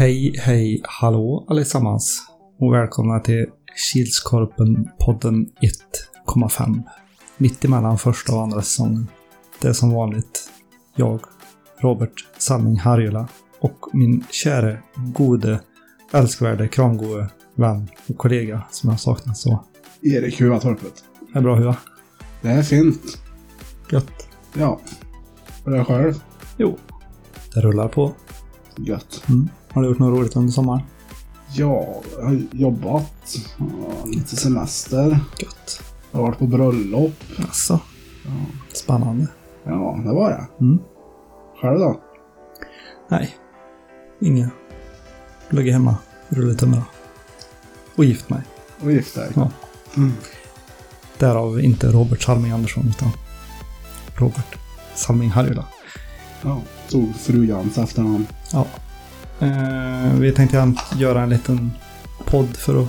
Hej, hej, hallå allesammans. Och välkomna till Kilskorpen-podden 1,5. Mitt emellan första och andra säsongen. Det är som vanligt jag, Robert Salming Harjula och min käre, gode, älskvärde, kramgode vän och kollega som jag saknat så. Erik Huatorpet. Det är bra Hua. Det är fint. Gött. Ja. Och det själv? Jo. Det rullar på. Gött. Mm. Har du gjort något roligt under sommaren? Ja, jag har jobbat. Lite semester. Gött. Jag har varit på bröllop. Alltså. Ja, Spännande. ja det var det. Mm. Själv då? Nej. Inga. Ligger hemma. Rullar tummarna. Och gift mig. Och gift dig? Ja. Mm. Därav inte Robert Salming Andersson utan Robert Salming Harjula. Ja. Tog frugans efternamn. Ja. Eh, vi tänkte göra en liten podd för att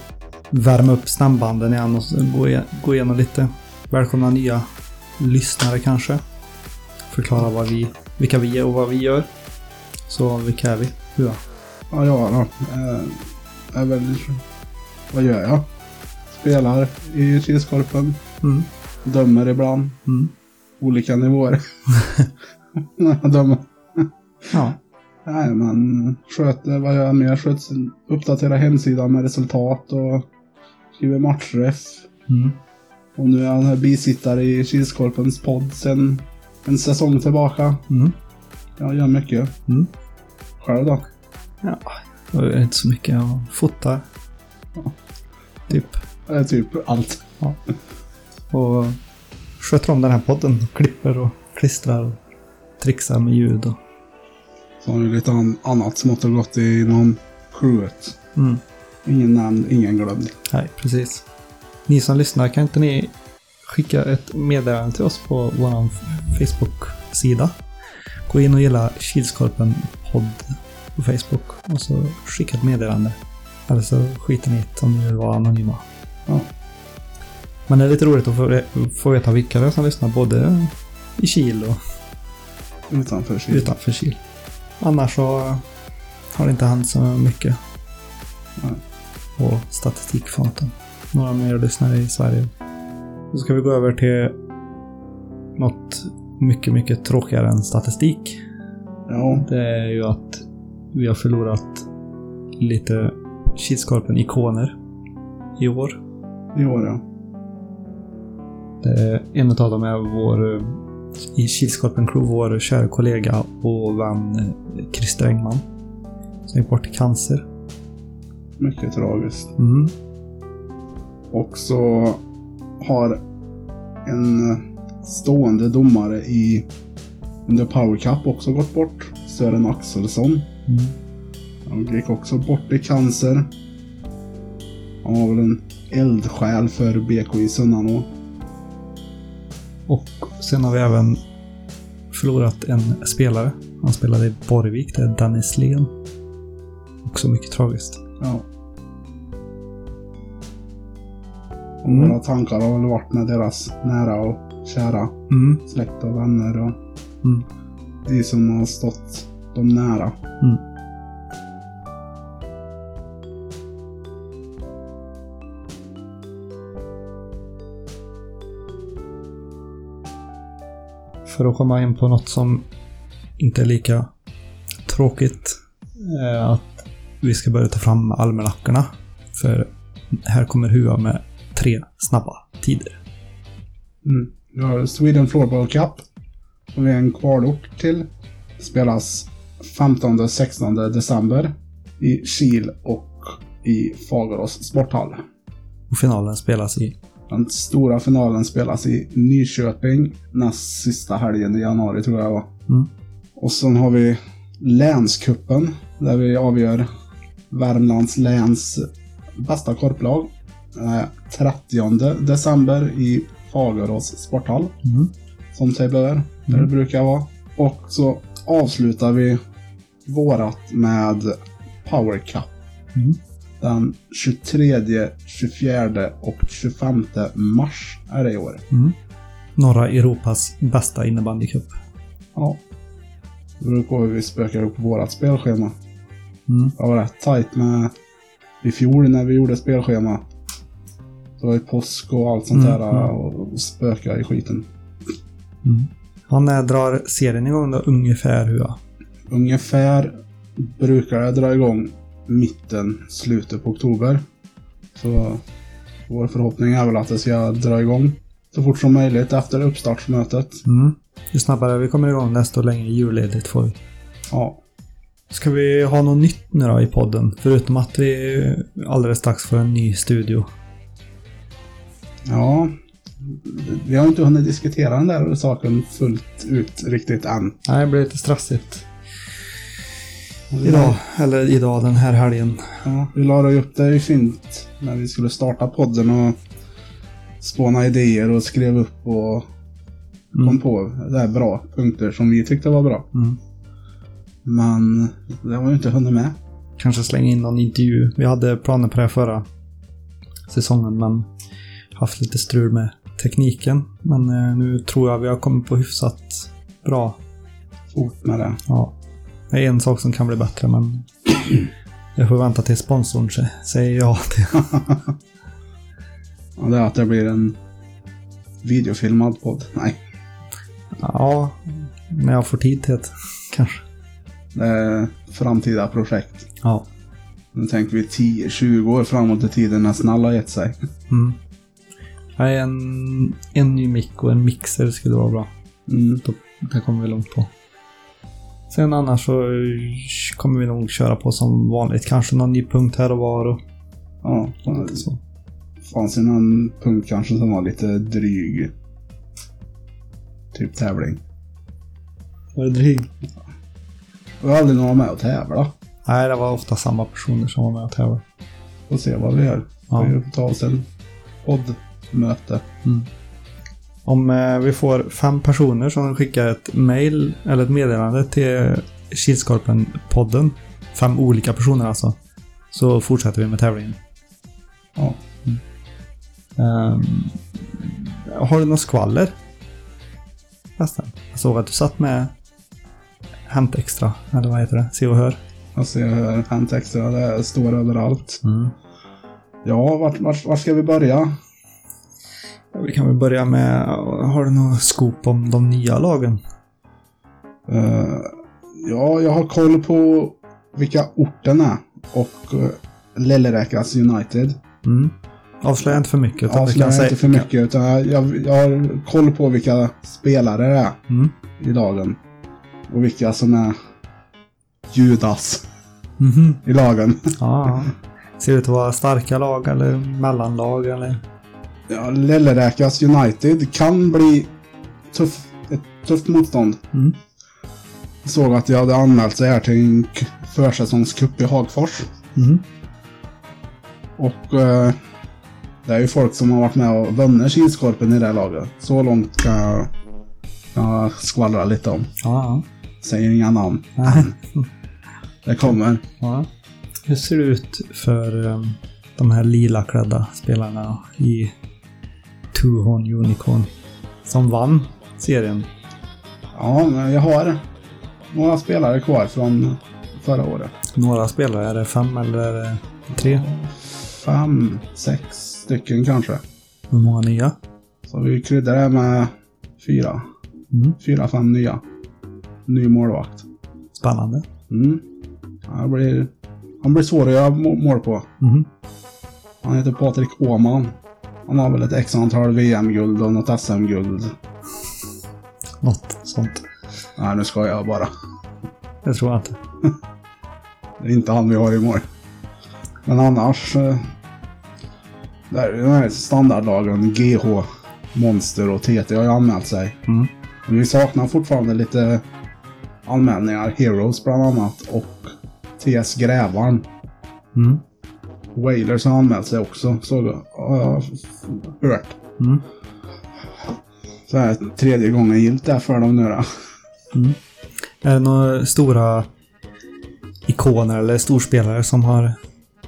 värma upp snabbbanden igen och gå, igen, gå igenom lite. Välkomna nya lyssnare kanske. Förklara vad vi, vilka vi är och vad vi gör. Så vilka är vi? Hur? Ja, ja då. Eh, är väl... Vad gör jag? Spelar i Kilskorpen. Mm. Dömer ibland. Mm. Olika nivåer. Jag dömer. Ja. Nej, men sköter vad gör jag mer? Sköter, uppdaterar hemsidan med resultat och skriver matchträff. Mm. Och nu är jag här bisittare i Kilskorpens podd sen en säsong tillbaka. Mm. Jag gör mycket. Mm. Själv då? Ja, det är inte så mycket. Jag fotar. Ja. Typ. Är typ allt. Och sköter om den här podden. Klipper och klistrar och trixar med ljud och... Så har vi lite an- annat smått och gott inom crewet. Mm. Ingen nämnd, ingen glömd. Nej, precis. Ni som lyssnar, kan inte ni skicka ett meddelande till oss på vår Facebook-sida? Gå in och gilla Kilskorpen podd på Facebook och så skicka ett meddelande. Eller så skiter ni i om ni vill vara anonyma. Ja. Men det är lite roligt att få, få veta vilka det är som lyssnar både i Kil och Utanför Kil. utanför Kil. Annars så har det inte hänt så mycket Nej. på statistikfronten. Några mer lyssnare i Sverige. Då ska vi gå över till något mycket, mycket tråkigare än statistik. Ja, Det är ju att vi har förlorat lite Kilskorpen-ikoner i år. i år ja. En av dem är vår eh, i Kilskorpen Crew, vår kära kollega och vän eh, Christer Engman. Som gick bort i cancer. Mycket tragiskt. Mm. Och så har en stående domare i under Power Cup också gått bort. Sören Axelsson. Mm. Han gick också bort i cancer. Han var väl en eldsjäl för BK i Sunnanå. Och sen har vi även förlorat en spelare. Han spelade i Borgvik, det är Dennis Len. Också mycket tragiskt. Ja. Och Mm. Våra tankar har väl varit med deras nära och kära Mm. släkt och vänner och Mm. de som har stått dem nära. Mm. För att komma in på något som inte är lika tråkigt. Är att vi ska börja ta fram almanackorna. För här kommer Hua med tre snabba tider. Mm. Vi har Sweden Floorball Cup. Som vi är en kvalort till. Spelas 15-16 december. I Kil och i Fagerås sporthall. Och finalen spelas i Den stora finalen spelas i Nyköping näst sista helgen i januari tror jag var. Mm. Och sen har vi länskuppen där vi avgör Värmlands läns bästa korplag. Eh, 30 december i Fagerås sporthall. Mm. Som sig bör, där det brukar vara. Och så avslutar vi vårat med Power Cup. Mm. Den 23, 24 och 25 mars är det i år. Mm. Norra Europas bästa innebandycup. Ja. Det beror på hur vi spökar upp vårat spelschema. Mm. Jag var rätt tajt med i fjol när vi gjorde spelschema. Det var ju påsk och allt sånt Mm, där mm. och spöka i skiten. Mm. Ja, när drar serien igång då? Ungefär hur? Ungefär brukar det dra igång mitten, slutet på oktober. Så vår förhoppning är väl att det ska dra igång så fort som möjligt efter uppstartsmötet. Mm. Ju snabbare vi kommer igång desto längre julledigt får vi. Ja, Ska vi ha något nytt nu då i podden? Förutom att vi alldeles strax får en ny studio. ja. Vi har inte hunnit diskutera den där saken fullt ut riktigt än. Nej, det blir lite stressigt. Idag, eller idag den här helgen. Ja, vi la ju upp det ju fint när vi skulle starta podden och spåna idéer och skrev upp och kom Mm. på det bra punkter som vi tyckte var bra. Mm. Men det har vi inte hunnit med. Kanske slänga in någon intervju. Vi hade planer på det förra säsongen men haft lite strul med tekniken. Men eh, nu tror jag vi har kommit på hyfsat bra. Fort med det. Ja. Det är en sak som kan bli bättre men jag får vänta till sponsorn sä- säger ja till. Och det är att det blir en videofilmad podd. Nej, Ja, när jag får tid till det. Kanske. det är framtida projekt. Ja. Nu tänker vi 10-20 år framåt i tiden när Snäll har gett sig. Mm. Nej, en, en ny mick och en mixer skulle vara bra. Mm. Då, det kommer vi långt på. Sen annars så eh, kommer vi nog köra på som vanligt. Kanske någon ny punkt här och var och Ja, lite så. fanns ju någon punkt kanske som var lite dryg. Typ tävling. Var det dryg? Vi har aldrig några med och tävla. Nej, det var ofta samma personer som var med och tävlade. Får se vad vi gör. Ja. Vi får ta oss en poddmöte. Mm. Om eh, vi får fem personer som skickar ett mail eller ett meddelande till Kilskorpen-podden. Fem olika personer alltså. Så fortsätter vi med tävlingen. Ja. Ehm, har du något skvaller? Förresten. Jag såg att du satt med Hämt Extra, eller vad heter det? Se och hör. Jag ser här Hänt Extra, det står överallt. Mm. Ja, vart, vart, vart ska vi börja? Vi kan väl börja med, har du något scoop om de nya lagen? Eh, ja, jag har koll på vilka orten är. Och uh, Lelleräkas United. Mm. Avslöja inte för mycket. utan Avslöja kan säga- inte för mycket, utan jag, jag, har koll på vilka spelare det är Mm. i lagen. Och vilka som är Judas Mhm. i lagen. Ja. Ser det ut att vara starka lag eller mellanlag eller? Ja, Lelleräkas United kan bli tuff, ett tufft motstånd. Mm. Såg att jag hade anmält sig här till en försäsongscup i Hagfors. Mm. Och eh, det är ju folk som har varit med och vunnit Kilskorpen i det här laget. Så långt kan jag, kan jag skvallra lite om. Ja. Säger inga namn. Det kommer. ja. Hur ser det ut för um, de här lila klädda spelarna i Tuhon Unicorn? Som vann serien. Ja, men jag har några spelare kvar från förra året. Några spelare, är det fem eller är det tre? Fem, sex stycken kanske. Hur många nya? Så vi kryddar det med fyra. Mm. Fyra, fem nya. Ny målvakt. Spännande. Mm. Han blir, han blir svår att göra må- mål på. Mhm. Han heter Patrik Åman. Han har väl ett x antal VM-guld och något SM-guld. Något sånt. Nej, nu ska jag bara. Det tror jag inte. Det är inte han vi har i mål. Men annars... eh, Där är den här standardlagen. GH, Monster och TT har ju anmält sig. Mm. Men vi saknar fortfarande lite anmälningar. Heroes bland annat och TS Grävarn. Mm. Wailers har anmält sig också, såg jag. Har jag hört. Mm. Så här tredje gången gilt där för dem nu då. Är det några stora ikoner eller storspelare som har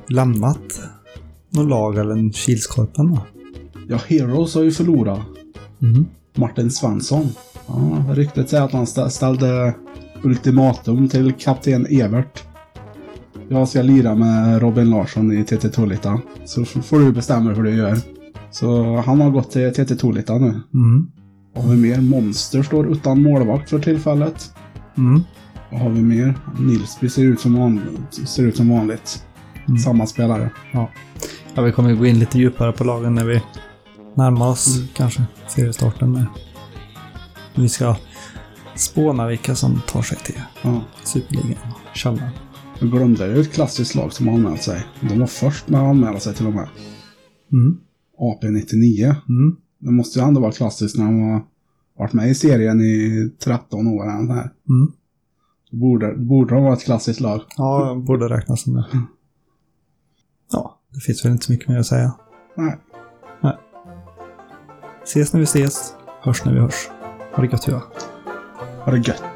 lämnat något lag eller en Kilskorpen då? Ja, Heroes har ju förlorat. Mm. Martin Svensson. Ja, ryktet säger att han stä- ställde ultimatum till kapten Evert. Jag ska lira med Robin Larsson i TT Tolita. Så får du bestämma hur du gör. Så han har gått till TT Tolita nu. Mm. Har vi mer? Monster står utan målvakt för tillfället. Mm. Vad har vi mer? Nilsby ser ut som vanligt. Ser ut som vanligt. Mm. Samma spelare. Ja. ja, vi kommer gå in lite djupare på lagen när vi närmar oss Mm. kanske seriestarten med. Vi ska spåna vilka som tar sig till Ja. Superligan. Källaren. Jag glömde ju ett klassiskt lag som har anmält sig. De var först med att anmäla sig till och med. Mm. AP99. Mm. Det måste ju ändå vara klassiskt när de har varit med i serien i 13 år. Här. Mm. Borde, borde de vara ett klassiskt lag. Ja, borde räknas som det. Ja, det finns väl inte så mycket mer att säga. Nej. Ses när vi ses, hörs när vi hörs. Ha det gött, ja. Ha det gött.